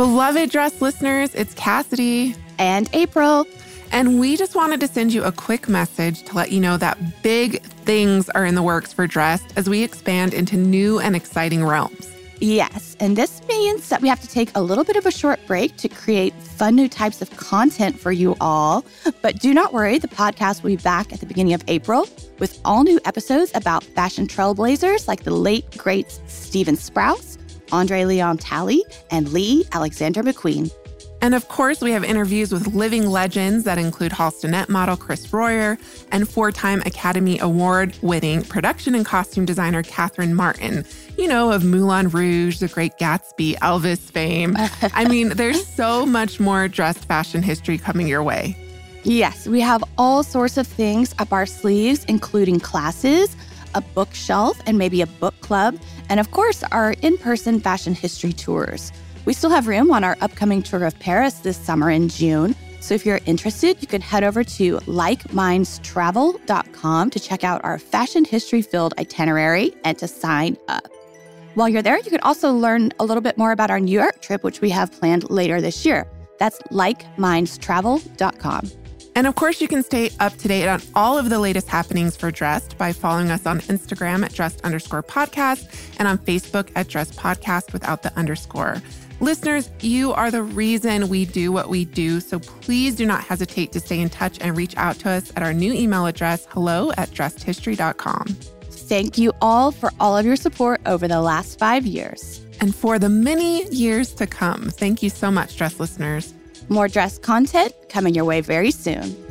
Beloved dress listeners, it's Cassidy and April. And we just wanted to send you a quick message to let you know that big things are in the works for Dressed as we expand into new and exciting realms. Yes, and this means that we have to take a little bit of a short break to create fun new types of content for you all. But do not worry, the podcast will be back at the beginning of April with all new episodes about fashion trailblazers like the late, great Stephen Sprouse, Andre Leon Talley, and Lee Alexander McQueen. And of course, we have interviews with living legends that include Halstonette model Chris Royer and four time Academy Award winning production and costume designer Catherine Martin, you know, of Moulin Rouge, The Great Gatsby, Elvis fame. I mean, there's so much more dressed fashion history coming your way. Yes, we have all sorts of things up our sleeves, including classes, a bookshelf, and maybe a book club, and of course, our in person fashion history tours. We still have room on our upcoming tour of Paris this summer in June. So if you're interested, you can head over to likemindstravel.com to check out our fashion history filled itinerary and to sign up. While you're there, you can also learn a little bit more about our New York trip, which we have planned later this year. That's likemindstravel.com. And of course, you can stay up to date on all of the latest happenings for Dressed by following us on Instagram at dressed underscore podcast and on Facebook at dressed podcast without the underscore. Listeners, you are the reason we do what we do. So please do not hesitate to stay in touch and reach out to us at our new email address, hello at dressedhistory.com. Thank you all for all of your support over the last five years. And for the many years to come. Thank you so much, dress listeners. More dress content coming your way very soon.